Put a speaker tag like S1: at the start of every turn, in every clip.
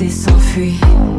S1: laisser s'enfuir.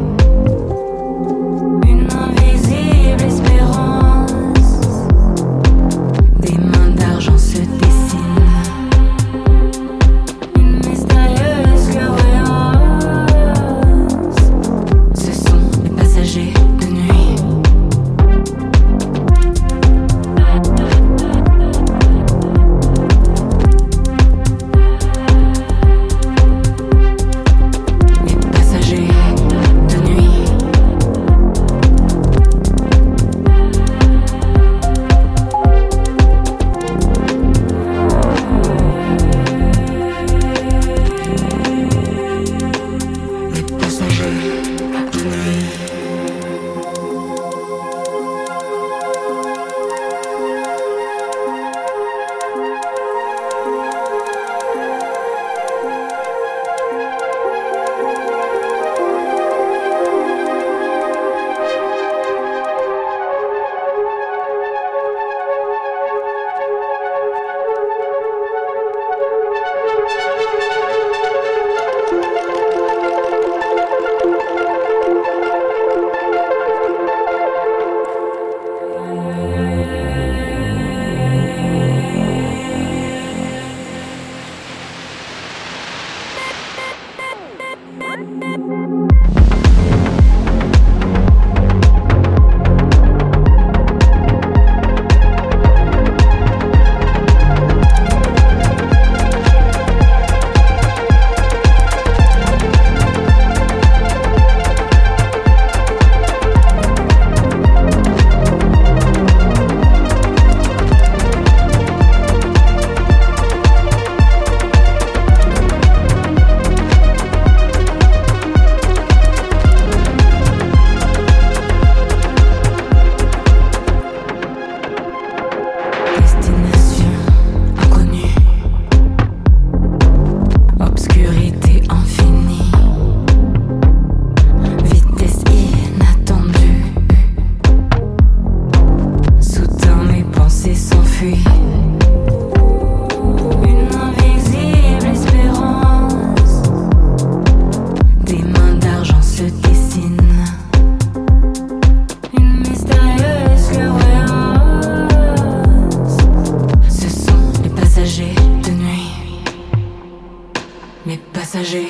S1: passager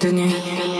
S1: de nuit.